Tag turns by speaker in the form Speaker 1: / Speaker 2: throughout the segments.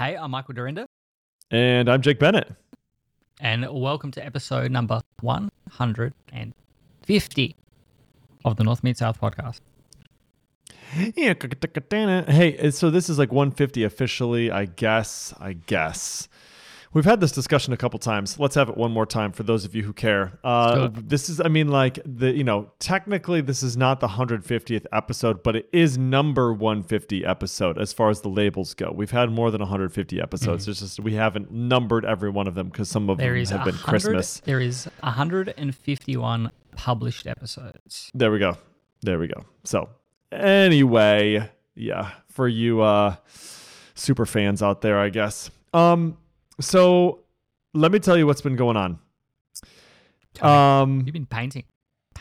Speaker 1: Hey, I'm Michael Dyrynda,
Speaker 2: And I'm Jake Bennett.
Speaker 1: and welcome to episode number 150 of the North Meet South podcast.
Speaker 2: Yeah, Hey, so this is like 150 officially, I guess. I guess. We've had this discussion a couple times. Let's have it one more time for those of you who care. Uh, this is, I mean, like the, you know, technically this is not the 150th episode, but it is number 150 episode as far as the labels go. We've had more than 150 episodes. It's just we haven't numbered every one of them because some of
Speaker 1: There
Speaker 2: them have been Christmas.
Speaker 1: There is 151 published episodes.
Speaker 2: There we go. There we go. So, anyway, yeah, for you uh super fans out there, I guess. Um so let me tell you what's been going on. Um
Speaker 1: You've been painting.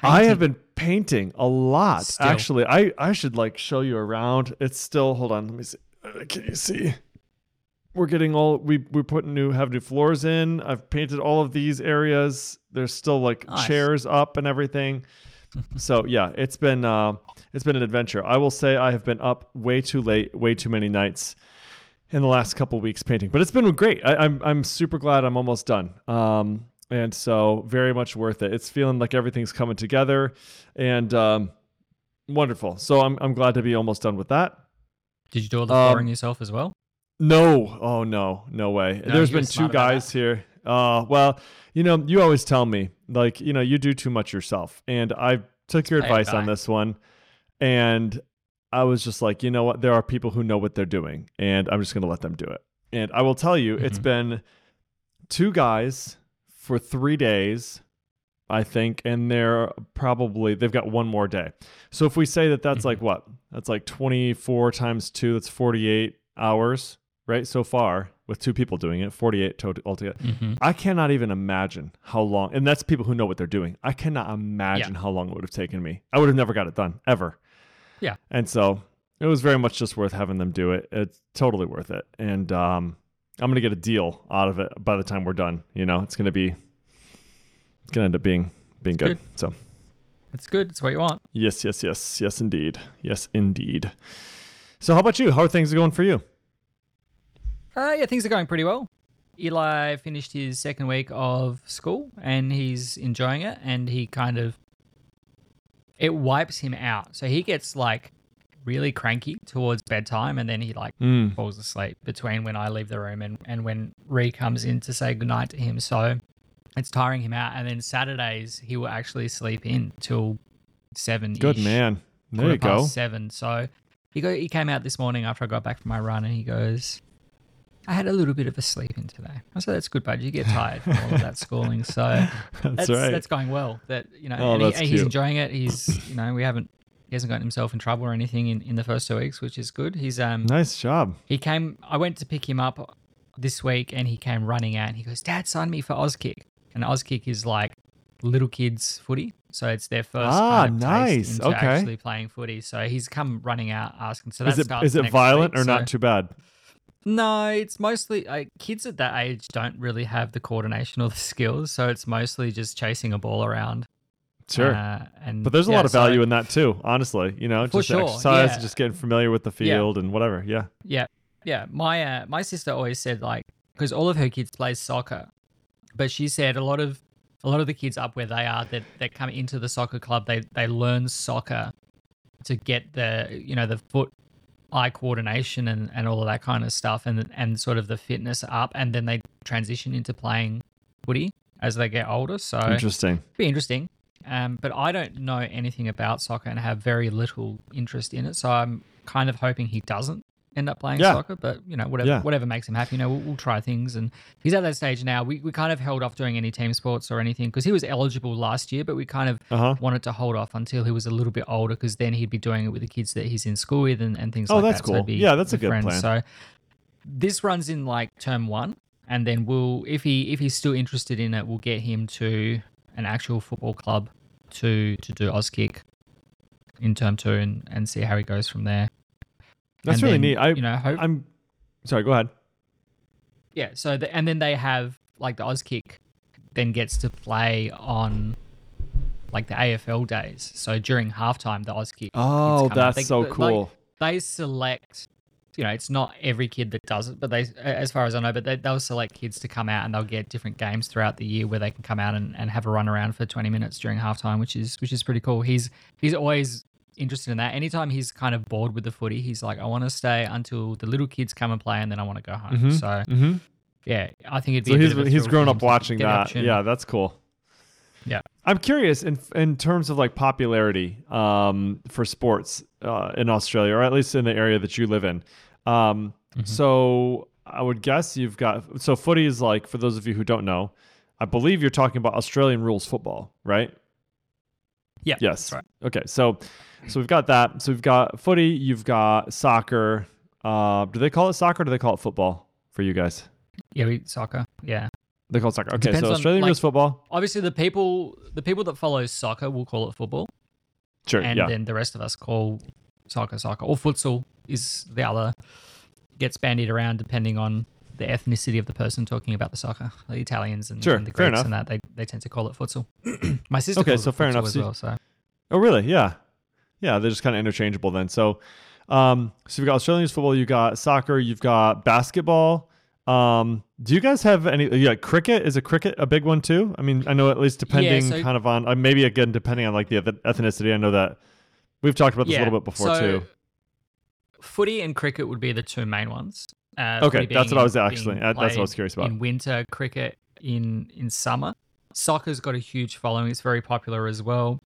Speaker 2: I have been painting a lot.
Speaker 1: Still.
Speaker 2: Actually, I I should like show you around. It's still hold on, let me see. Uh, Can you see? We're getting all we we're putting new have new floors in. I've painted all of these areas. There's still like
Speaker 1: Nice.
Speaker 2: chairs up and everything. so yeah, it's been uh, it's been an adventure. I will say I have been up way too late, way too many nights in the last couple weeks painting, but it's been great. I, I'm I'm super glad I'm almost done. Um, and so very much worth it. It's feeling like everything's coming together, and um, wonderful. So I'm I'm glad to be almost done with that.
Speaker 1: Did you do all the
Speaker 2: Um,
Speaker 1: yourself as well?
Speaker 2: No, oh no, no way.
Speaker 1: No,
Speaker 2: There's been two guys here. Uh, well, you know, you always tell me like, you know, you do too much yourself, and I took your advice on this one, and I was just like, you know what? There are people who know what they're doing, and I'm just gonna let them do it. And I will tell you, it's
Speaker 1: Mhm.
Speaker 2: been two guys for three days. I think, and they're probably they've got one more day. So if we say that that's
Speaker 1: Mhm.
Speaker 2: like what? That's like 24 times 2, that's 48 hours, right? So far with two people doing it, 48 total altogether.
Speaker 1: Mm-hmm.
Speaker 2: I cannot even imagine how long, and that's people who know what they're doing. I cannot imagine how long it would have taken me. I would have never got it done ever.
Speaker 1: Yeah.
Speaker 2: And so it was very much just worth having them do it. It's totally worth it. And um, I'm going to get a deal out of it by the time we're done. You know, it's going to be, it's going to end up being, being good.
Speaker 1: Good.
Speaker 2: So
Speaker 1: It's good. It's what you want.
Speaker 2: yes, yes, yes, yes, indeed. Yes, indeed. So how about you? How are things going for you?
Speaker 1: Uh, yeah, things are going pretty well. Eli finished his second week of school and he's enjoying it. And he kind of it wipes him out. So he gets like really cranky towards bedtime, and then he like
Speaker 2: Mm.
Speaker 1: falls asleep between when I leave the room and and when Ree comes in to say goodnight to him. So it's tiring him out. And then Saturdays he will actually sleep in till seven.
Speaker 2: Good man. There you go.
Speaker 1: Seven. So he go. He came out this morning after I got back from my run, and he goes. I had a little bit of a sleep in today. I said, "That's good, bud. You get tired from all of that schooling, so
Speaker 2: That's,
Speaker 1: that's
Speaker 2: right.
Speaker 1: that's going well. That you know,
Speaker 2: Oh,
Speaker 1: and, he- he's enjoying it. He's you know, we haven't he hasn't gotten himself in trouble or anything in, in the first two weeks, which is good. He's um
Speaker 2: nice job.
Speaker 1: he came. I went to pick him up this week, and he came running out. and He goes, "Dad, sign me for Auskick." And Auskick is like little kids footy, so it's their first
Speaker 2: Ah,
Speaker 1: kind of
Speaker 2: nice.
Speaker 1: into
Speaker 2: Okay.
Speaker 1: actually playing footy. So he's come running out asking. So
Speaker 2: Is it is it violent
Speaker 1: week,
Speaker 2: or
Speaker 1: so-
Speaker 2: not too bad?
Speaker 1: No, it's mostly like kids at that age don't really have the coordination or the skills, so it's mostly just chasing a ball around.
Speaker 2: Sure.
Speaker 1: Uh, and
Speaker 2: But there's a
Speaker 1: yeah,
Speaker 2: lot of
Speaker 1: so-
Speaker 2: value in that too, honestly. You know, just
Speaker 1: sure,
Speaker 2: exercise,
Speaker 1: yeah.
Speaker 2: just getting familiar with the
Speaker 1: Yeah.
Speaker 2: field and whatever. Yeah.
Speaker 1: Yeah, yeah. My uh, my sister always said like because all of her kids play soccer, but she said a lot of a lot of the kids up where they are that that come into the soccer club they they learn soccer to get the you know the foot eye coordination and, and all of that kind of stuff and and sort of the fitness up and then they transition into playing footy as they get older so
Speaker 2: Interesting.
Speaker 1: be interesting. Um, but I don't know anything about soccer and have very little interest in it. So I'm kind of hoping he doesn't end up playing
Speaker 2: Yeah.
Speaker 1: soccer. But you know, whatever
Speaker 2: Yeah.
Speaker 1: whatever makes him happy. You know, we'll, we'll try things. And he's at that stage now. We we kind of held off doing any team sports or anything because he was eligible last year, but we kind of
Speaker 2: Uh huh.
Speaker 1: wanted to hold off until he was a little bit older because then he'd be doing it with the kids that he's in school with and, and things
Speaker 2: Oh,
Speaker 1: like
Speaker 2: that's
Speaker 1: that. So
Speaker 2: cool.
Speaker 1: be
Speaker 2: Yeah, that's a good
Speaker 1: friends.
Speaker 2: plan.
Speaker 1: So this runs in like term one, and then we'll if he if he's still interested in it, we'll get him to an actual football club to to do Auskick in term two and, and see how he goes from there.
Speaker 2: That's
Speaker 1: And
Speaker 2: really
Speaker 1: then,
Speaker 2: neat. I
Speaker 1: you know hope
Speaker 2: I'm sorry. Go ahead.
Speaker 1: yeah. So the, and then they have like the Auskick then gets to play on like the AFL days. So during halftime, the Auskick.
Speaker 2: Oh, that's
Speaker 1: They-
Speaker 2: so
Speaker 1: like,
Speaker 2: cool.
Speaker 1: they select you know, it's not every kid that does it, but they, as far as I know, but they, they'll select kids to come out and they'll get different games throughout the year where they can come out and, and have a run around for 20 minutes during halftime, which is which is pretty cool. He's he's always interested in that. Anytime he's kind of bored with the footy, he's like, I want to stay until the little kids come and play, and then I want to go home.
Speaker 2: Mhm.
Speaker 1: So
Speaker 2: Mm-hmm.
Speaker 1: yeah, I think it'd be.
Speaker 2: So he's
Speaker 1: bit of a
Speaker 2: he's grown up watching that. Yeah, that's cool.
Speaker 1: Yeah.
Speaker 2: I'm curious in in terms of like popularity um, for sports uh, in Australia, or at least in the area that you live in. Um,
Speaker 1: Mm-hmm.
Speaker 2: So I would guess you've got so footy is like for those of you who don't know, I believe you're talking about Australian rules football, right?
Speaker 1: Yeah,
Speaker 2: Yes.
Speaker 1: right.
Speaker 2: Okay. So so we've got that. So we've got footy. You've got soccer. Uh, do they call it soccer? or Do they call it football for you guys?
Speaker 1: Yeah, we, soccer. Yeah.
Speaker 2: They call it soccer. Okay.
Speaker 1: depends
Speaker 2: So
Speaker 1: on,
Speaker 2: Australian
Speaker 1: like-
Speaker 2: rules football.
Speaker 1: Obviously, the people the people that follow soccer will call it football,
Speaker 2: Sure.
Speaker 1: and
Speaker 2: yeah.
Speaker 1: then the rest of us call soccer soccer or futsal is the other gets bandied around depending on the ethnicity of the person talking about the soccer. The Italians and,
Speaker 2: Sure,
Speaker 1: and the Greeks and that they, they tend to call it futsal. My sister
Speaker 2: Okay, so fair enough.
Speaker 1: as well. So
Speaker 2: Oh, really? Yeah. Yeah, they're just kind of interchangeable then. So, um, so you've got Australian football, you've got soccer, you've got basketball. Um, do you guys have any? Yeah, cricket is a cricket a big one too. I mean, I know at least depending
Speaker 1: so-
Speaker 2: kind of on uh, maybe again depending on like the ethnicity. I know that we've talked about this a little bit before
Speaker 1: so
Speaker 2: too.
Speaker 1: Footy and cricket would be the two main ones. Uh,
Speaker 2: Okay, that's what I was actually- uh, that's what I was curious about.
Speaker 1: In winter, cricket in in summer. Soccer's got a huge following. It's very popular as well.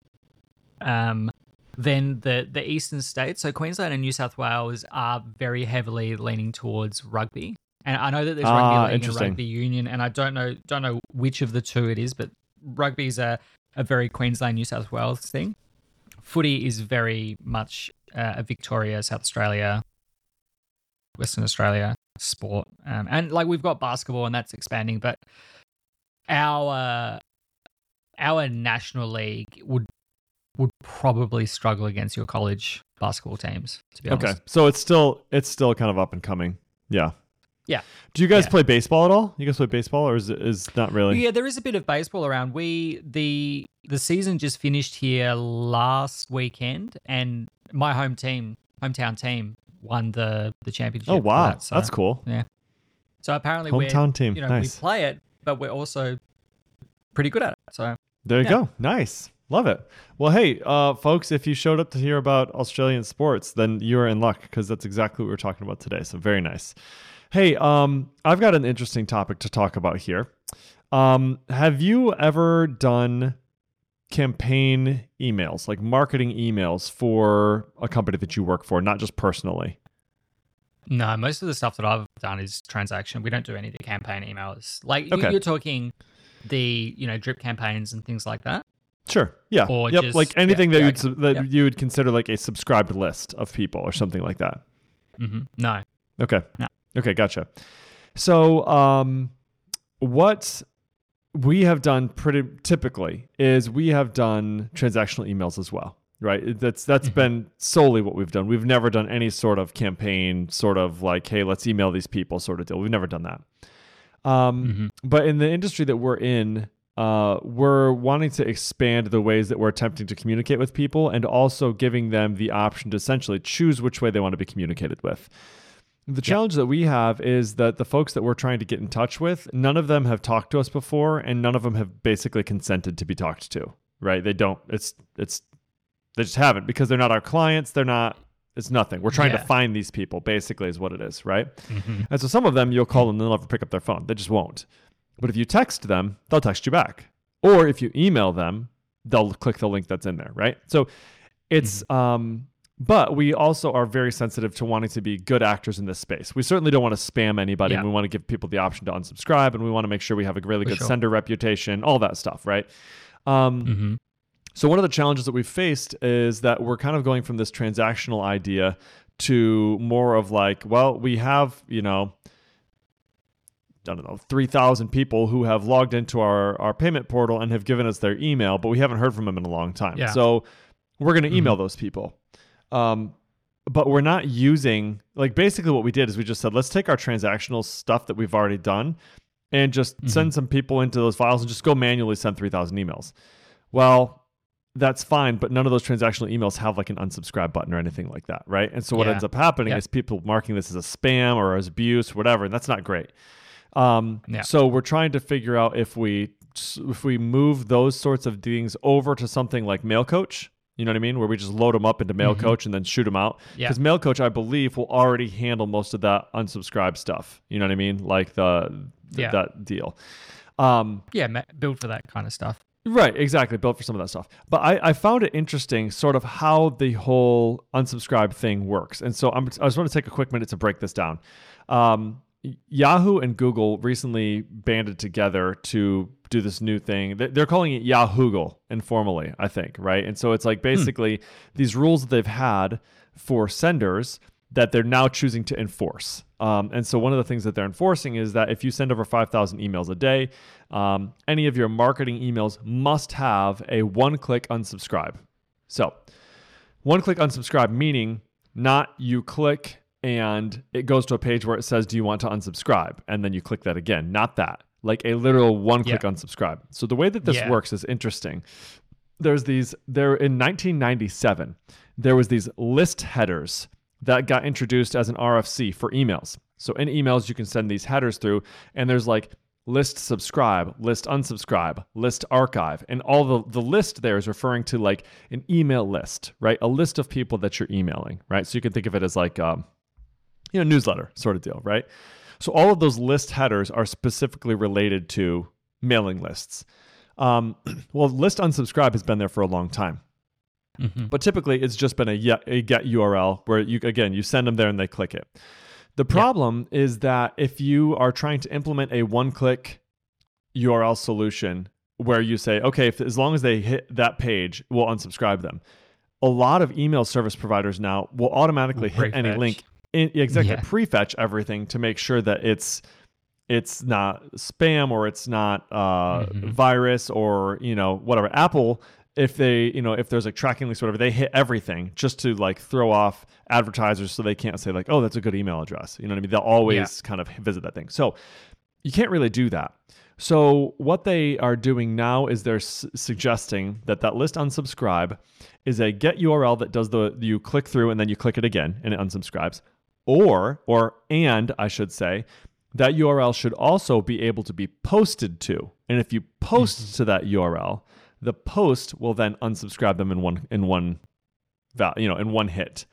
Speaker 1: Um, then the the eastern states, so Queensland and New South Wales, are very heavily leaning towards rugby. And I know that there's
Speaker 2: Ah,
Speaker 1: rugby league and rugby union, and I don't know don't know which of the two it is, but rugby's a a very Queensland New South Wales thing. Footy is very much uh, a Victoria, South Australia, Western Australia sport, um, and like we've got basketball and that's expanding, but our our national league would would probably struggle against your college basketball teams. To be honest,
Speaker 2: Okay, so it's still it's still kind of up and coming. Yeah.
Speaker 1: Yeah.
Speaker 2: Do you guys
Speaker 1: Yeah.
Speaker 2: play baseball at all? You guys play baseball, or is it is not really?
Speaker 1: Yeah, there is a bit of baseball around. We the the season just finished here last weekend, and my home team, hometown team, won the the championship.
Speaker 2: Oh wow,
Speaker 1: that, so,
Speaker 2: that's cool. Yeah.
Speaker 1: So apparently,
Speaker 2: Hometown team,
Speaker 1: You know,
Speaker 2: nice.
Speaker 1: we play it, but we're also pretty good at it. So
Speaker 2: There you
Speaker 1: Yeah.
Speaker 2: go. Nice. Love it. Well, hey, uh, folks, if you showed up to hear about Australian sports, then you're in luck because that's exactly what we're talking about today. So very nice. Hey, um, I've got an interesting topic to talk about here. Um, have you ever done campaign emails, like marketing emails for a company that you work for, not just personally?
Speaker 1: no, most of the stuff that I've done is transaction. We don't do any of the campaign emails. Like
Speaker 2: Okay.
Speaker 1: you're talking the you know drip campaigns and things like that.
Speaker 2: Sure. Yeah.
Speaker 1: Or
Speaker 2: yep.
Speaker 1: just-
Speaker 2: like anything
Speaker 1: yeah,
Speaker 2: that,
Speaker 1: yeah,
Speaker 2: you'd, that you would consider like a subscribed list of people or something like that.
Speaker 1: Mm-hmm. No,
Speaker 2: Okay.
Speaker 1: No.
Speaker 2: Okay, gotcha. So, um, what we have done pretty typically is we have done transactional emails as well, right? That's that's
Speaker 1: Mhm.
Speaker 2: been solely what we've done. We've never done any sort of campaign, sort of like, hey, let's email these people, sort of deal. We've never done that. Um,
Speaker 1: Mhm.
Speaker 2: But in the industry that we're in, uh, we're wanting to expand the ways that we're attempting to communicate with people, and also giving them the option to essentially choose which way they want to be communicated with. The challenge that we have is that the folks that we're trying to get in touch with, none of them have talked to us before, and none of them have basically consented to be talked to. Right? They don't. It's it's they just haven't because they're not our clients. They're not. It's nothing. We're trying to find these people. Basically, is what it is. Right?
Speaker 1: Mhm.
Speaker 2: And so some of them you'll call them, they'll never pick up their phone. They just won't. But if you text them, they'll text you back. Or if you email them, they'll click the link that's in there, right? So it's um but we also are very sensitive to wanting to be good actors in this space. We certainly don't want to spam anybody.
Speaker 1: Yeah.
Speaker 2: And we want to give people the option to unsubscribe and we want to make sure we have a really
Speaker 1: For
Speaker 2: good
Speaker 1: sure.
Speaker 2: sender reputation, all that stuff, right? Um
Speaker 1: Mhm.
Speaker 2: so one of the challenges that we've faced is that we're kind of going from this transactional idea to more of like, well, we have, you know, I don't know, 3,000 people who have logged into our, our payment portal and have given us their email, but we haven't heard from them in a long time.
Speaker 1: Yeah.
Speaker 2: So we're going to email those people. Um, but we're not using, like, basically what we did is we just said, let's take our transactional stuff that we've already done and just
Speaker 1: Mhm.
Speaker 2: send some people into those files and just go manually send 3,000 emails. Well, that's fine, but none of those transactional emails have like an unsubscribe button or anything like that, right? And so what
Speaker 1: Yeah.
Speaker 2: ends up happening
Speaker 1: Yeah.
Speaker 2: is people marking this as a spam or as abuse, whatever, and that's not great. Um,
Speaker 1: Yeah.
Speaker 2: So we're trying to figure out if we if we move those sorts of things over to something like Mailcoach. You know what I mean? Where we just load them up into Mailcoach and then shoot them out.
Speaker 1: Mm-hmm. Yeah.
Speaker 2: Because Mailcoach, I believe, will already handle most of that unsubscribe stuff. You know what I mean? Like the, th-
Speaker 1: Yeah.
Speaker 2: that deal. Um,
Speaker 1: Yeah, built for that kind of stuff.
Speaker 2: Right, exactly. Built for some of that stuff. But I, I found it interesting, sort of how the whole unsubscribe thing works. And so I'm, I just want to take a quick minute to break this down. Um, Yahoo and Google recently banded together to do this new thing. They- They're calling it Yahoogle informally, I think, right? And so it's like basically these rules that they've had for senders that they're now choosing to enforce. Um, and so one of the things that they're enforcing is that if you send over 5,000 emails a day, um, any of your marketing emails must have a one click unsubscribe. So, one click unsubscribe meaning not you click and it goes to a page where it says, Do you want to unsubscribe? And then you click that again. Not that. Like a literal one click
Speaker 1: Yeah.
Speaker 2: unsubscribe. So, the way that this
Speaker 1: Yeah.
Speaker 2: works is interesting. There's these, there in 1997, there was these list headers that got introduced as an RFC for emails. So in emails, you can send these headers through, and there's like list subscribe, list unsubscribe, list archive, and all the the list there is referring to like an email list, right? A list of people that you're emailing, right? So you can think of it as like um, you know, newsletter sort of deal, right? So all of those list headers are specifically related to mailing lists. Um, well, list unsubscribe has been there for a long time.
Speaker 1: Mhm.
Speaker 2: But typically, it's just been a, a get URL where you again you send them there and they click it. The problem is that if you are trying to implement a one-click URL solution where you say, okay, if, as long as they hit that page, we'll unsubscribe them. A lot of email service providers now will automatically hit any link, in, exactly,
Speaker 1: Yeah.
Speaker 2: prefetch everything to make sure that it's it's not spam or it's not uh,
Speaker 1: Mhm.
Speaker 2: virus or you know whatever. Apple, if they you know if there's like tracking links or whatever, they hit everything just to like throw off advertisers so they can't say like oh that's a good email address. You know what I mean? They'll always kind of visit that thing. So you can't really do that. So what they are doing now is they're s- suggesting that that list unsubscribe is a get URL that does the you click through and then you click it again and it unsubscribes, or or and I should say that URL should also be able to be posted to. And if you post to that URL, the post will then unsubscribe them in one in one val, you know, in one hit.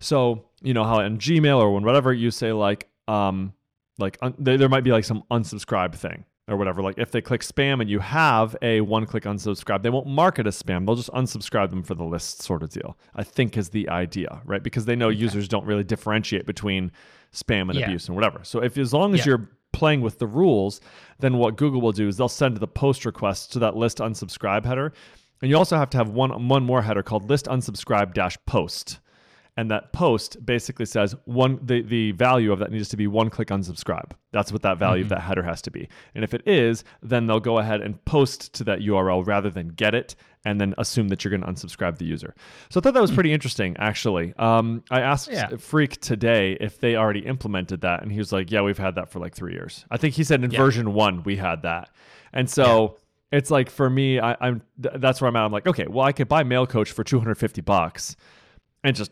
Speaker 2: So, you know how in Gmail or when whatever you say like um like un- there might be like some unsubscribe thing or whatever like if they click spam and you have a one click unsubscribe they won't mark it as spam. They'll just unsubscribe them for the list sort of deal i think is the idea right? Because they know users don't really differentiate between spam and
Speaker 1: Yeah.
Speaker 2: abuse and whatever. So if as long as
Speaker 1: Yeah.
Speaker 2: you're playing with the rules then what google will do is they'll send the post request to that list unsubscribe header. And you also have to have one one more header called list unsubscribe dash post and that post basically says one the, the value of that needs to be one click unsubscribe that's what that value of that header has to be. And if it is then they'll go ahead and post to that url rather than get it and then assume that you're going to unsubscribe the user. So i thought that was pretty interesting actually. Um, i asked
Speaker 1: Yeah.
Speaker 2: Freek today if they already implemented that and he was like yeah we've had that for like three years. I think he said in
Speaker 1: Yeah.
Speaker 2: version one we had that. And so it's like for me I, i'm th- that's where i'm at. I'm like okay well i could buy Mailcoach for 250 bucks and just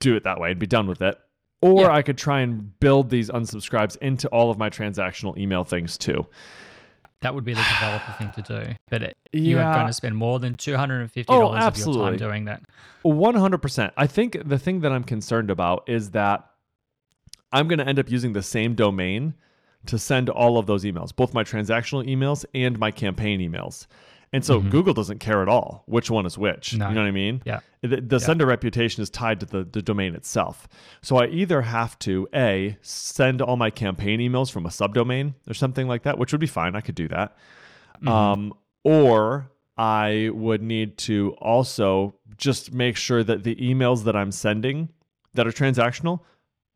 Speaker 2: do it that way and be done with it. Or
Speaker 1: Yeah.
Speaker 2: I could try and build these unsubscribes into all of my transactional email things too.
Speaker 1: That would be the developer thing to do. But it, you are going to spend more than $250
Speaker 2: Oh,
Speaker 1: of your time doing that.
Speaker 2: 100%. I think the thing that I'm concerned about is that I'm going to end up using the same domain to send all of those emails, both my transactional emails and my campaign emails. And so Google doesn't care at all which one is which.
Speaker 1: Mm-hmm. No.
Speaker 2: You know what I mean?
Speaker 1: Yeah.
Speaker 2: The, the sender reputation is tied to the, the domain itself. So I either have to A, send all my campaign emails from a subdomain or something like that, which would be fine. I could do that. Um, or I would need to also just make sure that the emails that I'm sending that are transactional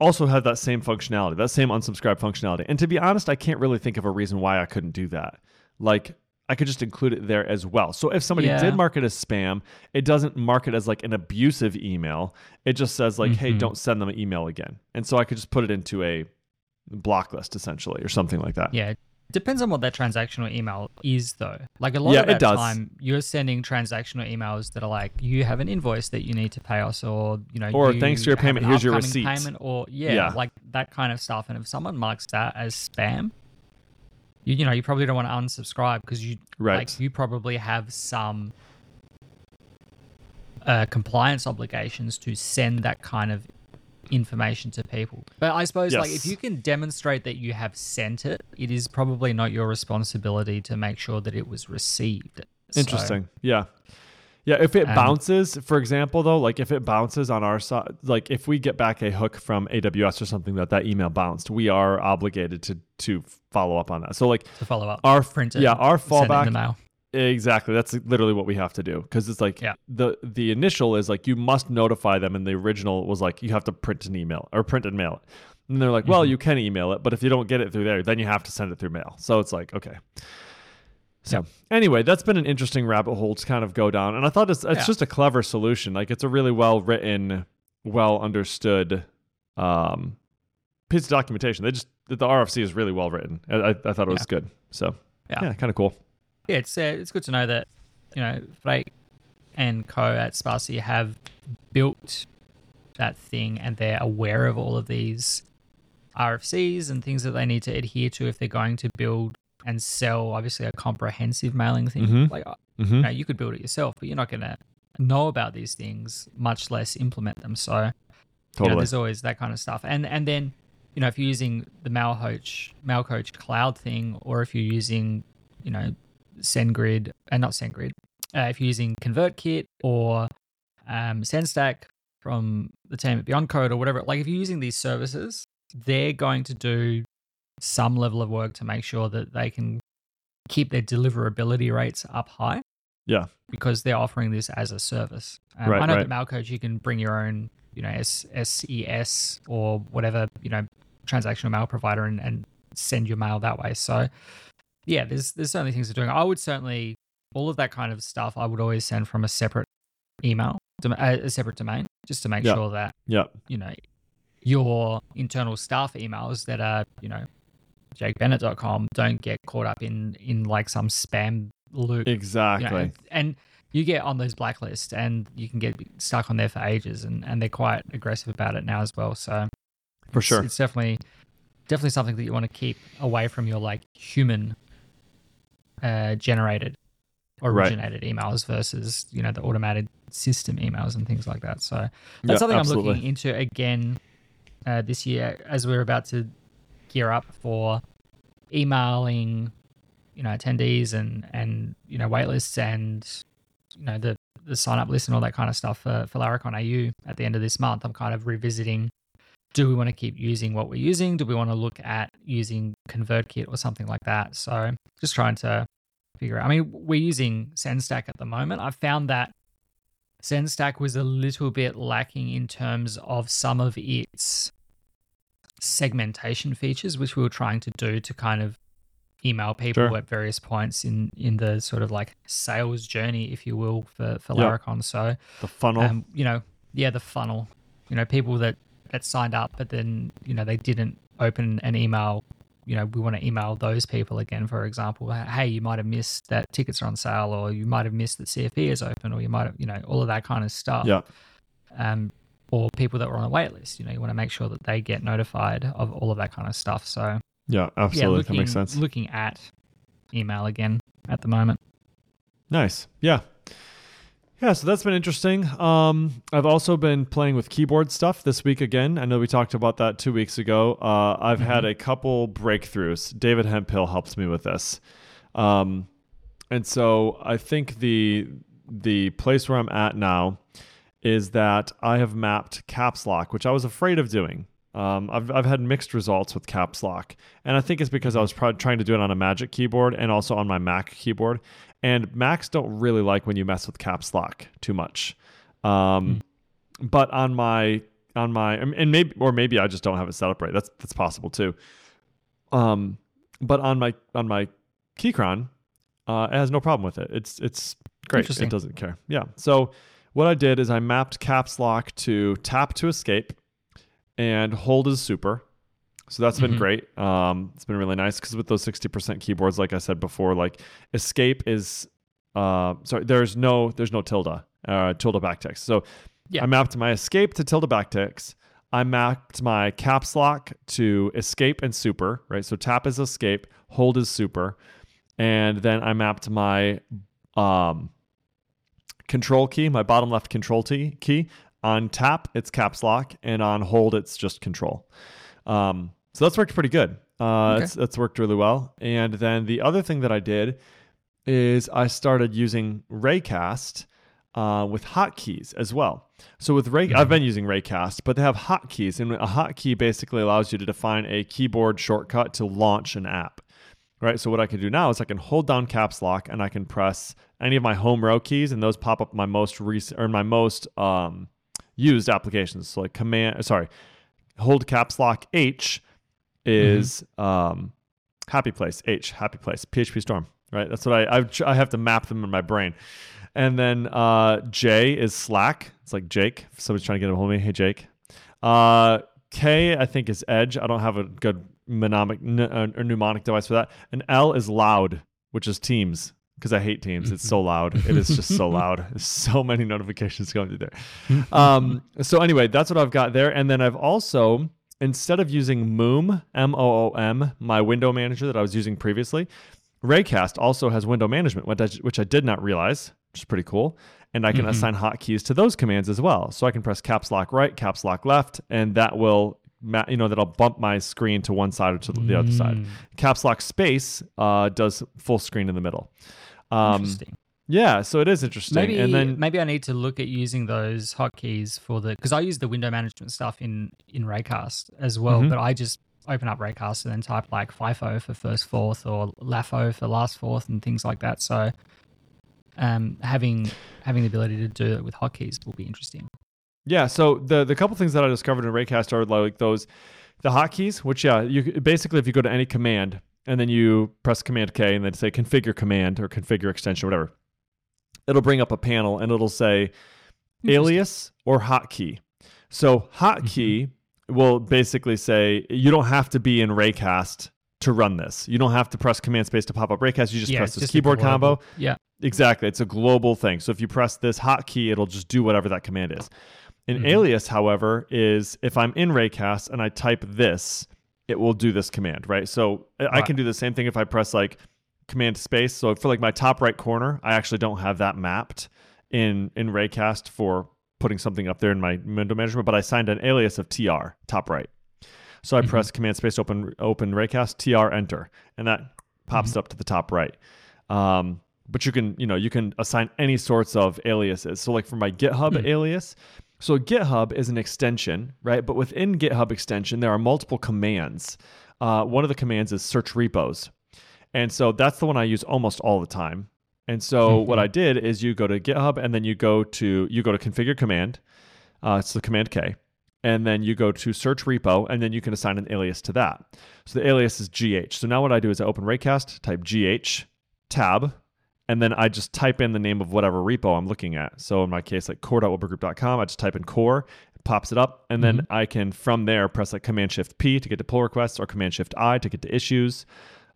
Speaker 2: also have that same functionality, that same unsubscribe functionality. And to be honest, I can't really think of a reason why I couldn't do that. Like, I could just include it there as well. So if somebody
Speaker 1: Yeah.
Speaker 2: did mark it as spam, it doesn't mark it as like an abusive email. It just says like, "Hey,
Speaker 1: Mhm.
Speaker 2: don't send them an email again." And so I could just put it into a block list essentially or something like that.
Speaker 1: Yeah. Depends on what that transactional email is, though. Like a lot
Speaker 2: Yeah,
Speaker 1: of that time, you're sending transactional emails that are like, you have an invoice that you need to pay us, or you know,
Speaker 2: Or
Speaker 1: you
Speaker 2: thanks to your payment, here's your receipt.
Speaker 1: Payment, or yeah,
Speaker 2: Yeah.
Speaker 1: like that kind of stuff. And if someone marks that as spam, you, you know, you probably don't want to unsubscribe because you
Speaker 2: Right.
Speaker 1: like you probably have some uh, compliance obligations to send that kind of information to people. But I suppose like if you can demonstrate that you have sent it, it is probably not your responsibility to make sure that it was received. So-
Speaker 2: Interesting. Yeah. Yeah, if it
Speaker 1: Um,
Speaker 2: bounces, for example, though, like if it bounces on our side, like if we get back a hook from AWS or something that that email bounced, we are obligated to to follow up on that. So like
Speaker 1: to follow up.
Speaker 2: our
Speaker 1: print it.
Speaker 2: yeah, our
Speaker 1: send it in
Speaker 2: fallback
Speaker 1: the mail.
Speaker 2: Exactly. That's literally what we have to do because it's like
Speaker 1: Yeah.
Speaker 2: the the initial is like you must notify them, and the original was like you have to print an email or print and mail it. And they're like, well,
Speaker 1: Mm-hmm.
Speaker 2: you can email it, but if you don't get it through there, then you have to send it through mail. So it's like okay. So anyway, that's been an interesting rabbit hole to kind of go down, and I thought it's it's
Speaker 1: Yeah.
Speaker 2: just a clever solution. Like it's a really well written, well understood um, piece of documentation. They just the RFC is really well written. I, I, I thought it was
Speaker 1: Yeah.
Speaker 2: good. So
Speaker 1: Yeah.
Speaker 2: yeah kind of cool.
Speaker 1: yeah, it's uh, it's good to know that you know Flake and Co at Spatie have built that thing and they're aware of all of these RFCs and things that they need to adhere to if they're going to build and sell obviously a comprehensive mailing thing.
Speaker 2: Mhm.
Speaker 1: Like uh,
Speaker 2: Mm-hmm.
Speaker 1: you know, you could build it yourself, but you're not going to know about these things, much less implement them. So you know, there's always that kind of stuff. And and then, you know, if you're using the Mailcoach Mailcoach cloud thing, or if you're using, you know, SendGrid and not SendGrid, uh, if you're using ConvertKit or um, SendStack from the team at Beyond Code or whatever, like if you're using these services, they're going to do some level of work to make sure that they can keep their deliverability rates up high
Speaker 2: Yeah.
Speaker 1: because they're offering this as a service. Um,
Speaker 2: Right,
Speaker 1: I know
Speaker 2: right.
Speaker 1: that Mailcoach you can bring your own, you know, S- SES or whatever, you know, transactional mail provider and, and send your mail that way. So yeah, there's there's certainly things they're doing. I would certainly all of that kind of stuff I would always send from a separate email, a separate domain, just to make
Speaker 2: Yeah.
Speaker 1: sure that
Speaker 2: Yeah.
Speaker 1: you know your internal staff emails that are you know jakebennett.com don't get caught up in in like some spam loop you know,
Speaker 2: Exactly.
Speaker 1: and, and you get on those blacklists and you can get stuck on there for ages and, and they're quite aggressive about it now as well so
Speaker 2: For
Speaker 1: it's-
Speaker 2: sure.
Speaker 1: it's definitely definitely something that you want to keep away from your like human uh generated or
Speaker 2: Right.
Speaker 1: originated emails versus you know the automated system emails and things like that so that's
Speaker 2: Yeah,
Speaker 1: something i'm looking into again uh, this year as we're about to gear up for emailing you know attendees and and you know waitlists and you know the the sign up list and all that kind of stuff for for Laracon AU at the end of this month. I'm kind of revisiting. Do we want to keep using what we're using? Do we want to look at using ConvertKit or something like that? So just trying to figure out. I mean, we're using SendStack at the moment. I found that SendStack was a little bit lacking in terms of some of its segmentation features, which we were trying to do to kind of email people
Speaker 2: Sure.
Speaker 1: at various points in in the sort of like sales journey, if you will, for for
Speaker 2: Yeah.
Speaker 1: Laracon. So
Speaker 2: the funnel.
Speaker 1: um, you know, yeah, the funnel. You know, people that that signed up, but then you know they didn't open an email. You know, we want to email those people again. For example, hey, you might have missed that tickets are on sale, or you might have missed that CFP is open, or you might have, you know, all of that kind of stuff.
Speaker 2: yeah.
Speaker 1: Um, or people that were on a wait list. You know, you want to make sure that they get notified of all of that kind of stuff. So
Speaker 2: Yeah.
Speaker 1: yeah,
Speaker 2: Absolutely.
Speaker 1: looking
Speaker 2: that makes sense.
Speaker 1: looking at email again at the moment.
Speaker 2: Nice. Yeah. Yeah, so that's been interesting. Um, I've also been playing with keyboard stuff this week again. I know we talked about that two weeks ago. Uh, I've had a couple breakthroughs. David Hemphill helps me with this, um, and so I think the the place where I'm at now is that I have mapped caps lock, which I was afraid of doing. Um, I've, I've had mixed results with caps lock, and I think it's because I was trying to do it on a Magic keyboard and also on my Mac keyboard. And Macs don't really like when you mess with caps lock too much. Um, But on my on my and maybe or maybe I just don't have it set up right. That's that's possible too. Um, but on my on my Keychron, uh, it has no problem with it. It's it's great. It doesn't care. Yeah. So what I did is I mapped caps lock to tap to escape and hold is super. So that's been
Speaker 1: Mhm.
Speaker 2: great. Um, it's been really nice because with those 60% keyboards, like I said before, like escape is, uh, sorry, there's no, there's no tilde, uh, tilde backticks. So
Speaker 1: Yeah.
Speaker 2: I mapped my escape to tilde backticks. I mapped my caps lock to escape and super, right? So tap is escape, hold is super. And then I mapped my um, control key, my bottom left control t- key. On tap, it's caps lock, and on hold, it's just control. Um, so that's worked pretty good. Uh,
Speaker 1: Okay.
Speaker 2: it's, that's worked really well. And then the other thing that I did is I started using Raycast uh, with hotkeys as well. So with Ray, I've been using Raycast, but they have hotkeys, and a hotkey basically allows you to define a keyboard shortcut to launch an app. Right. So what I can do now is I can hold down caps lock and I can press any of my home row keys, and those pop up my most recent or my most um, used applications. So like command, sorry, hold caps lock H is um, happy place H happy place PhpStorm. Right. That's what I I, tr- I have to map them in my brain. And then uh, J is Slack. It's like Jake. If somebody's trying to get a hold of me. Hey, Jake. Uh, K, I think, is Edge. I don't have a good mnemonic, n- uh, or mnemonic device for that. And L is Loud, which is Teams, because I hate Teams. It's so loud. It is just so loud. There's so many notifications going through there. Um, so, anyway, that's what I've got there. And then I've also, instead of using Moom, M O O M, my window manager that I was using previously, Raycast also has window management, which I, which I did not realize, which is pretty cool. And I can
Speaker 1: Mhm.
Speaker 2: assign hotkeys to those commands as well. So I can press caps lock right, caps lock left, and that will, ma- you know, that'll bump my screen to one side or to the other side.
Speaker 1: Mm,
Speaker 2: Caps lock space uh, does full screen in the middle. Um,
Speaker 1: Interesting.
Speaker 2: yeah, so it is interesting.
Speaker 1: Maybe
Speaker 2: and then
Speaker 1: maybe I need to look at using those hotkeys for the because I use the window management stuff in in Raycast as well,
Speaker 2: Mhm.
Speaker 1: but I just open up Raycast and then type like FIFO for first fourth or LAFO for last fourth and things like that. So um, having having the ability to do it with hotkeys will be interesting.
Speaker 2: Yeah, so the the couple things that I discovered in Raycast are like those the hotkeys, which yeah, you basically if you go to any command and then you press Command K and then say configure command or configure extension, whatever, it'll bring up a panel and it'll say alias or hotkey. So hotkey will basically say you don't have to be in Raycast to run this. You don't have to press Command Space to pop up Raycast. You just
Speaker 1: yeah,
Speaker 2: press this
Speaker 1: just
Speaker 2: keyboard combo.
Speaker 1: Yeah.
Speaker 2: Exactly. It's a global thing. So if you press this hotkey, it'll just do whatever that command is. An
Speaker 1: Mhm.
Speaker 2: alias, however, is if I'm in Raycast and I type this, it will do this command, right? So I- I can do the same thing if I press like command space. So for like my top right corner, I actually don't have that mapped in in Raycast for putting something up there in my window management, but I signed an alias of tr top right. So I
Speaker 1: Mhm.
Speaker 2: press command space open open Raycast tr enter, and that pops
Speaker 1: Mm-hmm.
Speaker 2: up to the top right. Um, but you can you know you can assign any sorts of aliases. So like for my GitHub
Speaker 1: Hmm.
Speaker 2: alias, so GitHub is an extension, right? But within GitHub extension, there are multiple commands. Uh, one of the commands is search repos, and so that's the one I use almost all the time. And so what
Speaker 1: Mhm.
Speaker 2: I did is you go to GitHub and then you go to you go to configure command. Uh, it's the command K, and then you go to search repo, and then you can assign an alias to that. So the alias is GH. So now what I do is I open Raycast, type GH, tab, and then I just type in the name of whatever repo I'm looking at. So in my case, like core.webbergroup.com, I just type in core, it pops it up, and then I can from there press like Command Shift P to get to pull requests or Command Shift I to get to issues.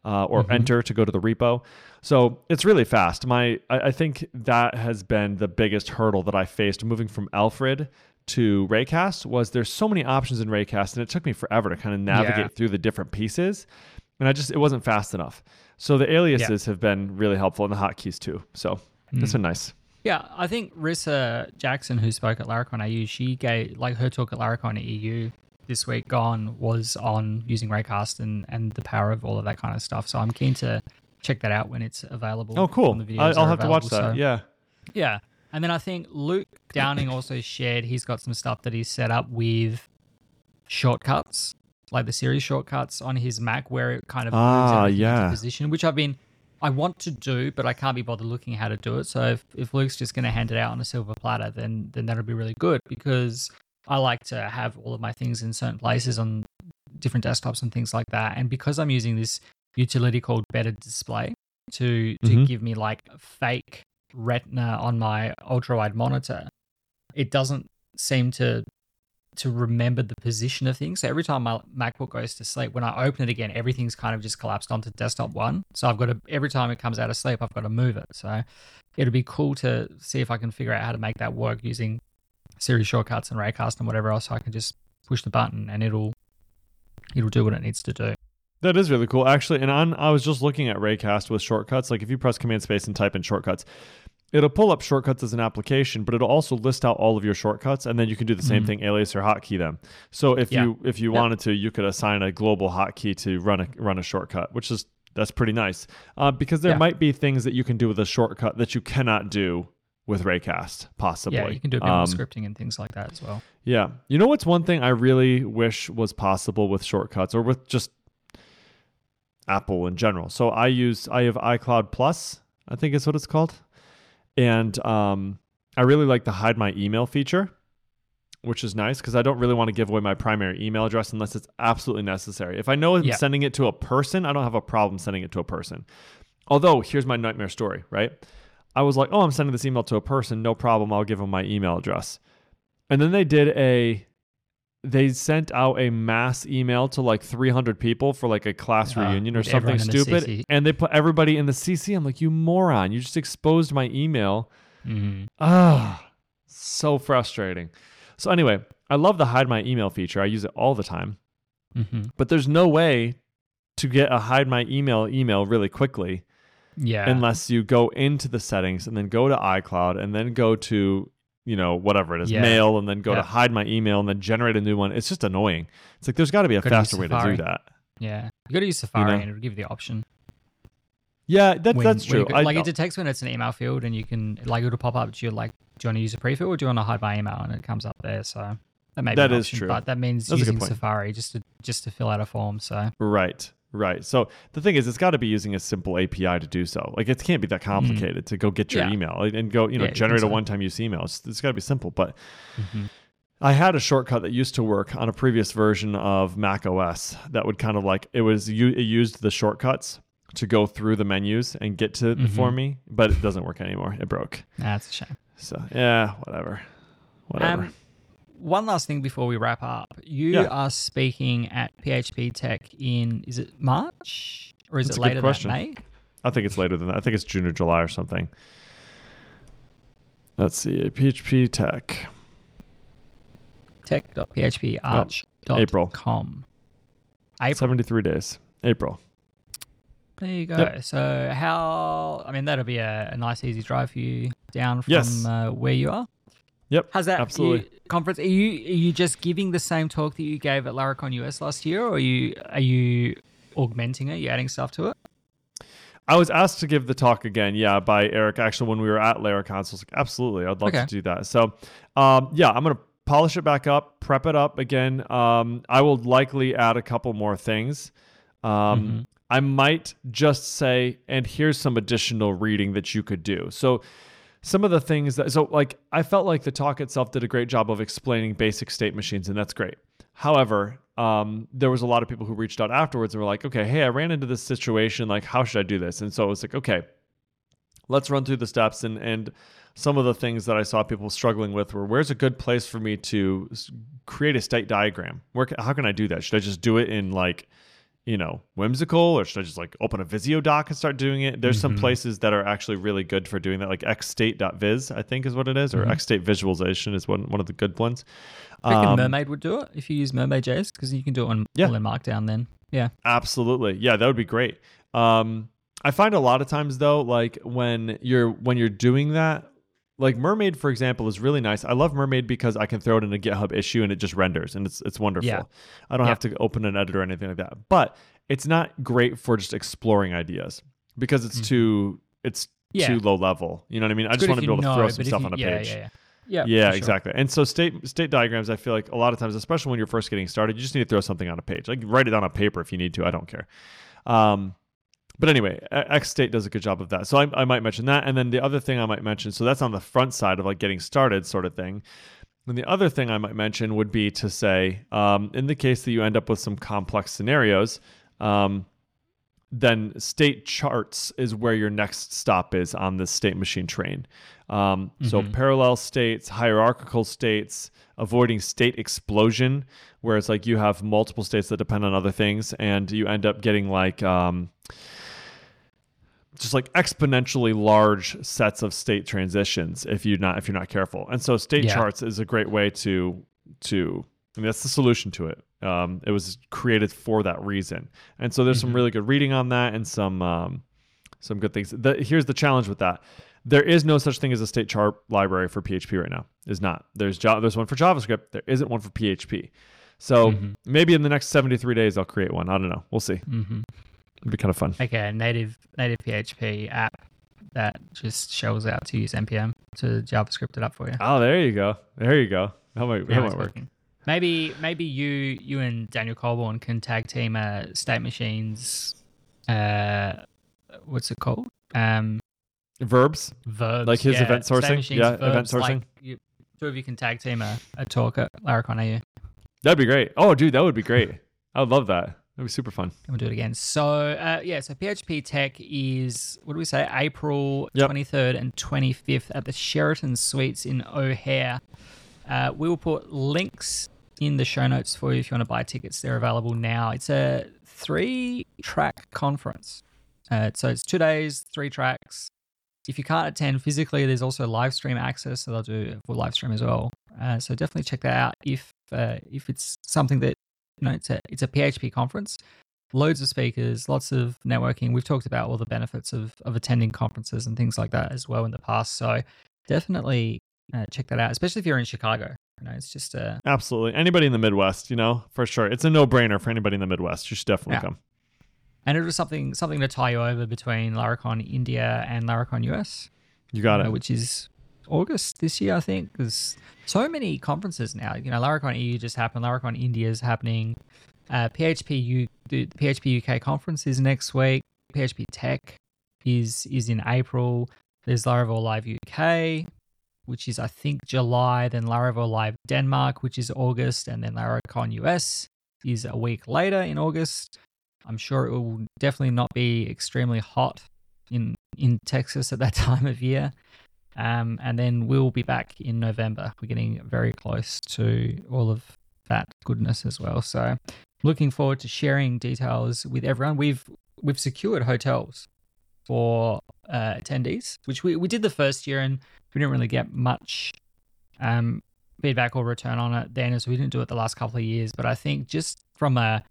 Speaker 2: Uh, or
Speaker 1: Mhm.
Speaker 2: enter to go to the repo. So it's really fast. My I, I think that has been the biggest hurdle that I faced moving from Alfred to Raycast was there's so many options in Raycast and it took me forever to kind of navigate
Speaker 1: Yeah.
Speaker 2: through the different pieces. And I just it wasn't fast enough. So the aliases have been really helpful and the hotkeys too. So it's
Speaker 1: Mm.
Speaker 2: been nice.
Speaker 1: Yeah, I think Rissa Jackson, who spoke at Laracon AU, she gave like her talk at Laracon EU this week gone was on using Raycast and and the power of all of that kind of stuff. So I'm keen to check that out when it's available.
Speaker 2: Oh, cool.
Speaker 1: the
Speaker 2: I,
Speaker 1: videos
Speaker 2: I'll have to watch that.
Speaker 1: So-
Speaker 2: Yeah.
Speaker 1: yeah. And then I think Luke Downing also shared he's got some stuff that he's set up with shortcuts, like the Siri shortcuts on his Mac, where it kind of moves
Speaker 2: Ah,
Speaker 1: into
Speaker 2: yeah.
Speaker 1: position, which I've been I want to do, but I can't be bothered looking how to do it. So if, if Luke's just going to hand it out on a silver platter, then then that'll be really good because I like to have all of my things in certain places on different desktops and things like that. And because I'm using this utility called Better Display to to
Speaker 2: Mhm.
Speaker 1: give me like fake retina on my ultra wide monitor, it doesn't seem to to remember the position of things. So every time my MacBook goes to sleep, when I open it again, everything's kind of just collapsed onto desktop one. So I've got to every time it comes out of sleep, I've got to move it. So it'll be cool to see if I can figure out how to make that work using Siri shortcuts and Raycast and whatever else. So I can just push the button and it'll it'll do what it needs to do.
Speaker 2: That is really cool, actually. And on, I was just looking at Raycast with shortcuts. Like if you press Command Space and type in shortcuts, it'll pull up shortcuts as an application, but it'll also list out all of your shortcuts, and then you can do the same
Speaker 1: Mhm.
Speaker 2: thing, alias or hotkey them. So if
Speaker 1: Yeah.
Speaker 2: you if you
Speaker 1: Yep.
Speaker 2: wanted to, you could assign a global hotkey to run a run a shortcut, which is that's pretty nice. Uh, because there
Speaker 1: Yeah.
Speaker 2: might be things that you can do with a shortcut that you cannot do with Raycast, possibly.
Speaker 1: Yeah, you can do a bit more
Speaker 2: Um,
Speaker 1: scripting and things like that as well.
Speaker 2: yeah. You know what's one thing I really wish was possible with shortcuts or with just Apple in general. So I use I have iCloud Plus, I think is what it's called. And um I really like the hide my email feature, which is nice because I don't really want to give away my primary email address unless it's absolutely necessary. If I know I'm
Speaker 1: Yeah.
Speaker 2: sending it to a person, I don't have a problem sending it to a person. Although, here's my nightmare story, right? I was like, oh, I'm sending this email to a person, no problem. I'll give them my email address. And then they did a they sent out a mass email to like 300 people for like a class
Speaker 1: Uh,
Speaker 2: reunion or something
Speaker 1: everyone in the
Speaker 2: stupid and they put everybody in the CC. I'm like, "You moron. You just exposed my email."
Speaker 1: Mhm.
Speaker 2: Ah, so frustrating. So anyway, I love the hide my email feature. I use it all the time.
Speaker 1: Mhm.
Speaker 2: But there's no way to get a hide my email email really quickly
Speaker 1: Yeah.
Speaker 2: unless you go into the settings and then go to iCloud and then go to you know whatever it is
Speaker 1: Yeah.
Speaker 2: mail and then go
Speaker 1: Yeah.
Speaker 2: to hide my email and then generate a new one. It's just annoying. It's like there's got to be a faster way to do that.
Speaker 1: yeah. You got to use Safari
Speaker 2: know?
Speaker 1: and it'll give you the option.
Speaker 2: Yeah, that,
Speaker 1: when-
Speaker 2: that's true.
Speaker 1: you go-
Speaker 2: I,
Speaker 1: like it detects when it's an email field, and you can like it'll pop up. Do you like? Do you want to use a pre-fill or do you want to hide by email? And it comes up there. So that may be
Speaker 2: That
Speaker 1: an
Speaker 2: is true.
Speaker 1: but that means
Speaker 2: That's
Speaker 1: using. Safari just to just to fill out a form. So
Speaker 2: Right, right. So the thing is, it's got to be using a simple API to do so. Like it can't be that complicated to go get your
Speaker 1: Mm-hmm. Yeah.
Speaker 2: email and- go, you know,
Speaker 1: Yeah,
Speaker 2: generate a one-time use email. It's, it's got to be simple. But
Speaker 1: Mhm.
Speaker 2: I had a shortcut that used to work on a previous version of Mac OS that would kind of like it was you it used the shortcuts to go through the menus and get to it for me, but it doesn't work anymore. It broke.
Speaker 1: that's a shame.
Speaker 2: So yeah, whatever, whatever.
Speaker 1: Um, one last thing before we wrap up. You
Speaker 2: Yeah.
Speaker 1: are speaking at PHP[TEK] in is it March or is
Speaker 2: That's
Speaker 1: it later that May?
Speaker 2: I think it's later than that. I think it's June or July or something. Let's see, PHP Tech.
Speaker 1: tek.phparch.com.
Speaker 2: April.
Speaker 1: April.
Speaker 2: 73 days. April.
Speaker 1: There you go.
Speaker 2: Yep.
Speaker 1: So how? I mean, that'll be a, a nice, easy drive for you down from
Speaker 2: Yes.
Speaker 1: uh, where you are.
Speaker 2: Yep.
Speaker 1: How's that
Speaker 2: absolutely.
Speaker 1: you- conference? Are you are you just giving the same talk that you gave at Laracon US last year, or are you are you augmenting it? You adding stuff to it?
Speaker 2: I was asked to give the talk again, yeah, by Eric. Actually, when we were at Laracon, so I was like, absolutely, I'd love
Speaker 1: Okay.
Speaker 2: to do that. So, um, yeah, I'm gonna polish it back up, prep it up again. Um, I will likely add a couple more things. Um,
Speaker 1: Mhm.
Speaker 2: I might just say, and here's some additional reading that you could do. So, some of the things that, so like, I felt like the talk itself did a great job of explaining basic state machines, and that's great. However, um, there was a lot of people who reached out afterwards and were like, okay, hey, I ran into this situation. Like, how should I do this? And so it was like, okay, let's run through the steps. And, and some of the things that I saw people struggling with were where's a good place for me to create a state diagram? Where, how can I do that? Should I just do it in like, you know, whimsical, or should I just like open a Visio doc and start doing it? There's some
Speaker 1: Mhm.
Speaker 2: places that are actually really good for doing that, like xstate.viz, I think is what it is, or
Speaker 1: Mhm.
Speaker 2: xstate visualization is one, one of the good ones.
Speaker 1: I reckon
Speaker 2: Um,
Speaker 1: Mermaid would do it if you use Mermaid.js because you can do it on
Speaker 2: Yeah.
Speaker 1: all in Markdown. Then yeah,
Speaker 2: Absolutely. Yeah, that would be great. Um, I find a lot of times though, like when you're when you're doing that, like Mermaid, for example, is really nice. I love Mermaid because I can throw it in a GitHub issue and it just renders and it's it's wonderful.
Speaker 1: Yeah.
Speaker 2: I don't
Speaker 1: Yeah.
Speaker 2: have to open an editor or anything like that. But it's not great for just exploring ideas because it's
Speaker 1: Mhm.
Speaker 2: too it's
Speaker 1: Yeah.
Speaker 2: too low level. You know what I mean? I just want to be able to
Speaker 1: know,
Speaker 2: throw some stuff
Speaker 1: you-
Speaker 2: on a page.
Speaker 1: Yeah, yeah, yeah.
Speaker 2: Yeah,
Speaker 1: sure.
Speaker 2: exactly. And so state state diagrams, I feel like a lot of times, especially when you're first getting started, you just need to throw something on a page. Like write it on a paper if you need to. I don't care. Um, but anyway, XState does a good job of that. So I, I might mention that. And then the other thing I might mention, so that's on the front side of like getting started sort of thing. And the other thing I might mention would be to say, um, in the case that you end up with some complex scenarios, um, then state charts is where your next stop is on the state machine train. Um, So
Speaker 1: Mhm.
Speaker 2: parallel states, hierarchical states, avoiding state explosion, where it's like you have multiple states that depend on other things, and you end up getting like um, just like exponentially large sets of state transitions if you're not if you're not careful. And so state
Speaker 1: Yeah.
Speaker 2: charts is a great way to to I mean, that's the solution to it. Um, it was created for that reason, and so there's some
Speaker 1: Mhm.
Speaker 2: really good reading on that and some um, some good things. The, here's the challenge with that: there is no such thing as a state chart library for PHP right now. Is not. There's ja- there's one for JavaScript. There isn't one for PHP. So
Speaker 1: Mhm.
Speaker 2: maybe in the next 73 days I'll create one. I don't know. We'll see.
Speaker 1: hmm
Speaker 2: It'd be kind of fun.
Speaker 1: Like a native native PHP app that just shells out to use npm to JavaScript it up for you.
Speaker 2: Oh, there you go. There you go. That might, that might work.
Speaker 1: working. Maybe maybe you you and Daniel Coulbourne can tag team a state machines. Uh, what's it called? Um,
Speaker 2: Verbs.
Speaker 1: verbs.
Speaker 2: Like his
Speaker 1: yeah,
Speaker 2: event sourcing?
Speaker 1: machines,
Speaker 2: Yeah, event
Speaker 1: verbs, like
Speaker 2: sourcing.
Speaker 1: you, two of you can tag team a, a talk at Laracon AU.
Speaker 2: That'd be great. Oh, dude, that would be great. I would love that. That'd be super fun.
Speaker 1: And we'll do it again. So uh, yeah, so PHP[TEK] is what do we say? April
Speaker 2: Yep.
Speaker 1: twenty third and twenty fifth at the Sheraton Suites in O'Hare. Uh, we will put links in the show notes for you if you want to buy tickets. They're available now. It's a three track conference. Uh, so it's two days, three tracks. If you can't attend physically, there's also live stream access, so they'll do a full live stream as well. Uh, so definitely check that out if uh, if it's something that you know it's a it's a PHP conference. Loads of speakers, lots of networking. We've talked about all the benefits of of attending conferences and things like that as well in the past. So definitely uh, check that out, especially if you're in Chicago. You know, it's just a
Speaker 2: Absolutely. Anybody in the Midwest, you know, for sure. It's a no brainer for anybody in the Midwest. You should definitely
Speaker 1: Yeah.
Speaker 2: come.
Speaker 1: and it was something something to tie you over between Laracon India and Laracon US.
Speaker 2: You got it.
Speaker 1: which is August this year, I think. There's so many conferences now. You know, Laracon EU just happened. Laracon India is happening. Uh, PHP U, the PHP UK conference is next week. PHP[TEK] is is in April. There's Laravel Live UK, which is I think July. Then Laravel Live Denmark, which is August, and then Laracon US is a week later in August. I'm sure it will definitely not be extremely hot in in Texas at that time of year. Um, and then we'll be back in November. We're getting very close to all of that goodness as well. So looking forward to sharing details with everyone. We've we've secured hotels for uh, attendees, which we, we did the first year and we didn't really get much um, feedback or return on it then as we didn't do it the last couple of years. But I think just from a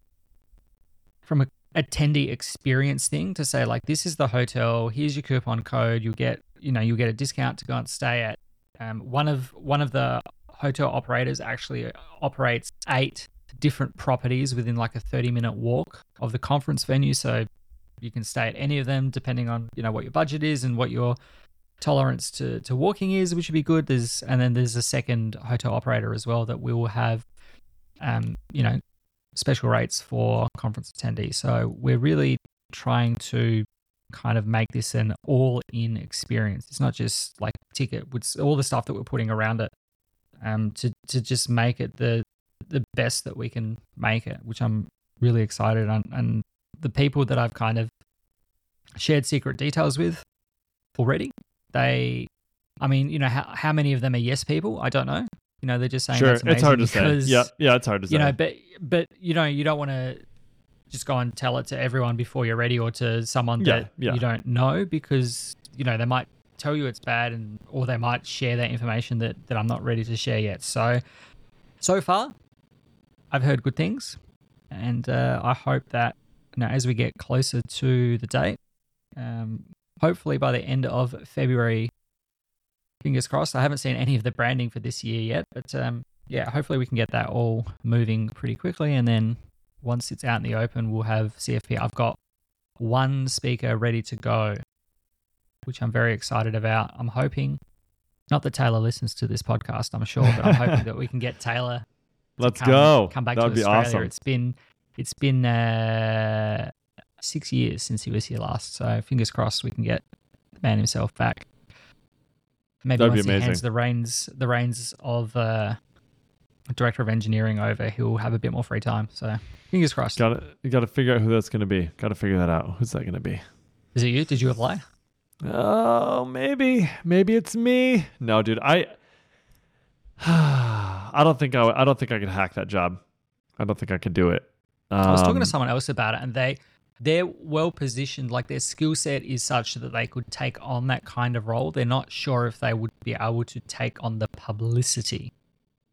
Speaker 1: from a attendee experience thing to say like this is the hotel here's your coupon code you'll get you know you'll get a discount to go and stay at. Um, one of one of the hotel operators actually operates eight different properties within like a 30 minute walk of the conference venue. So you can stay at any of them depending on you know what your budget is and what your tolerance to, to walking is which would be good. There's and then there's a second hotel operator as well that will have um you know special rates for conference attendees. So we're really trying to kind of make this an all-in experience. It's not just like ticket, it's all the stuff that we're putting around it, um, to to just make it the the best that we can make it, which I'm really excited on. And the people that I've kind of shared secret details with already, they, I mean, you know, how how many of them are yes people? I don't know. You know, they're just saying
Speaker 2: Sure.
Speaker 1: that's
Speaker 2: It's hard to
Speaker 1: amazing
Speaker 2: say. Yeah. Yeah. It's hard to say.
Speaker 1: you know but but you know you don't want to just go and tell it to everyone before you're ready or to someone
Speaker 2: Yeah,
Speaker 1: that
Speaker 2: yeah.
Speaker 1: you don't know because you know they might tell you it's bad and or they might share that information that that I'm not ready to share yet so so far I've heard good things and uh, I hope that you know as we get closer to the date um, hopefully by the end of February fingers crossed I haven't seen any of the branding for this year yet but um, yeah, hopefully we can get that all moving pretty quickly. And then once it's out in the open, we'll have CFP. I've got one speaker ready to go, which I'm very excited about. I'm hoping, not that Taylor listens to this podcast, I'm sure, but I'm hoping that we can get Taylor.
Speaker 2: Let's
Speaker 1: come,
Speaker 2: go.
Speaker 1: Come back
Speaker 2: that
Speaker 1: to Australia.
Speaker 2: awesome.
Speaker 1: It's been it's been uh, six years since he was here last, so fingers crossed we can get the man himself back. Maybe
Speaker 2: That'd
Speaker 1: once he hands the reins the reins of uh, director of engineering over, he'll have a bit more free time. So fingers crossed.
Speaker 2: Got to you got to figure out who that's going to be. Got to figure that out. Who's that going to be?
Speaker 1: Is it you? Did you apply?
Speaker 2: Oh, maybe, maybe it's me. No, dude, I, I don't think I, I don't think I could hack that job. I don't think I could do it. Um,
Speaker 1: I was talking to someone else about it, and they they're well positioned. Like their skill set is such that they could take on that kind of role. They're not sure if they would be able to take on the publicity,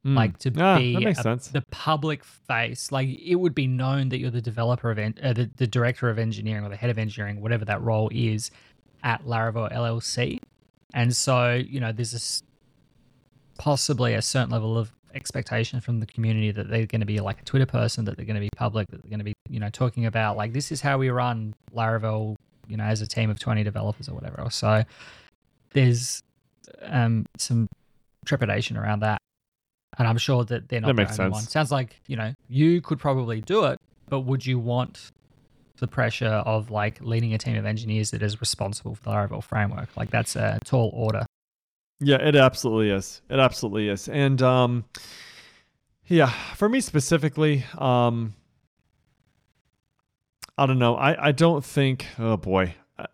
Speaker 2: hmm.
Speaker 1: like to
Speaker 2: Ah,
Speaker 1: be a-
Speaker 2: sense.
Speaker 1: the public face. Like it would be known that you're the developer of en- uh, the, the director of engineering or the head of engineering, whatever that role is, at Laravel LLC. And so you know, there's this possibly a certain level of expectation from the community that they're going to be like a Twitter person, that they're going to be public, that they're going to be, you know, talking about like this is how we run Laravel, you know, as a team of 20 developers or whatever. else. So there's um, some trepidation around that. And I'm sure that they're not
Speaker 2: That
Speaker 1: the
Speaker 2: makes
Speaker 1: only one.
Speaker 2: sense.
Speaker 1: Sounds like, you know, you could probably do it, but would you want the pressure of like leading a team of engineers that is responsible for the Laravel framework? Like that's a tall order.
Speaker 2: Yeah, it absolutely is. It absolutely is. And um yeah, for me specifically, um I don't know. I I don't think oh boy. Uh,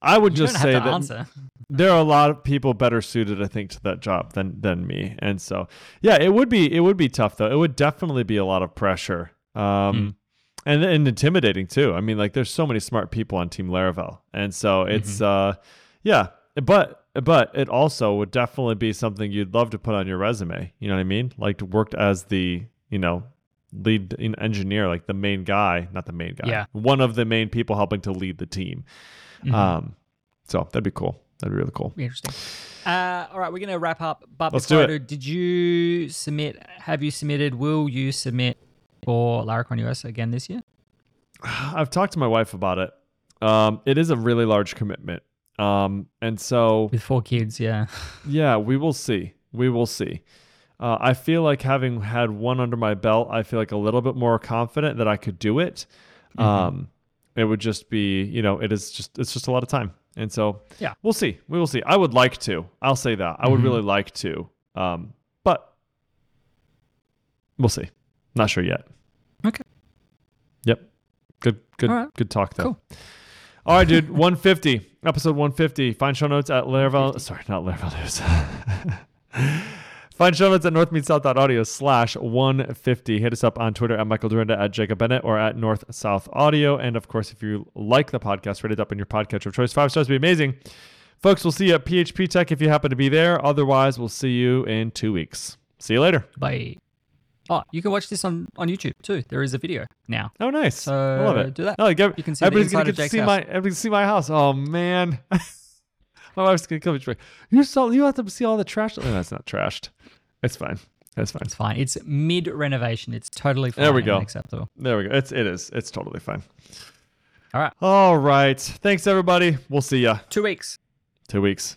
Speaker 2: I would
Speaker 1: You
Speaker 2: just say that
Speaker 1: answer.
Speaker 2: There are a lot of people better suited I think to that job than than me. And so, yeah, it would be it would be tough though. It would definitely be a lot of pressure. Um and and intimidating too. I mean, like there's so many smart people on Team Laravel. And so it's uh yeah, but but it also would definitely be something you'd love to put on your resume. You know what I mean? Like worked as the, you know, lead en- engineer, like the main guy, not the main guy.
Speaker 1: Yeah.
Speaker 2: One of the main people helping to lead the team.
Speaker 1: Mhm.
Speaker 2: Um so that'd be cool. That'd be really cool.
Speaker 1: Interesting. Uh, all right, we're going to wrap up. But
Speaker 2: Let's
Speaker 1: before
Speaker 2: do it.
Speaker 1: did you submit? Have you submitted? Will you submit for Laracon US again this year?
Speaker 2: I've talked to my wife about it. Um, it is a really large commitment. Um, and so
Speaker 1: With four kids, yeah.
Speaker 2: yeah, we will see. We will see. Uh, I feel like having had one under my belt, I feel like a little bit more confident that I could do it.
Speaker 1: Mm-hmm.
Speaker 2: Um, it would just be, you know, it is just it's just a lot of time, and so
Speaker 1: Yeah.
Speaker 2: we'll see. We will see. I would like to. I'll say that. I would
Speaker 1: Mhm.
Speaker 2: really like to. Um, but we'll see. Not sure yet.
Speaker 1: Okay.
Speaker 2: Yep. Good. Good.
Speaker 1: Right.
Speaker 2: Good talk though.
Speaker 1: Cool.
Speaker 2: All right, dude. 150, episode 150. Find show notes at Laravel. Sorry, not Laravel News. Find show notes at northmeetsouth.audio slash 150. Hit us up on Twitter at Michael Dyrynda, at Jacob Bennett, or at North South Audio. And of course, if you like the podcast, rate it up in your podcatcher of choice. Five stars would be amazing. Folks, we'll see you at PHP[TEK] if you happen to be there. Otherwise, we'll see you in two weeks. See you later.
Speaker 1: Bye. Oh, you can watch this on, on YouTube too. There is a video now.
Speaker 2: Oh, nice.
Speaker 1: So
Speaker 2: I love it.
Speaker 1: do that.
Speaker 2: Oh, like, ev-
Speaker 1: You can see
Speaker 2: everybody's gonna get to see
Speaker 1: house.
Speaker 2: my everybody can see my house. Oh man, my wife's gonna come and like, you saw you have to see all the trash. Oh, that's not trashed. It's fine. That's fine.
Speaker 1: It's fine. It's mid renovation. It's totally fine.
Speaker 2: There we go.
Speaker 1: Acceptable.
Speaker 2: There we go. It's it is. It's totally fine.
Speaker 1: All right.
Speaker 2: All right. Thanks everybody. We'll see ya.
Speaker 1: Two weeks.
Speaker 2: Two weeks.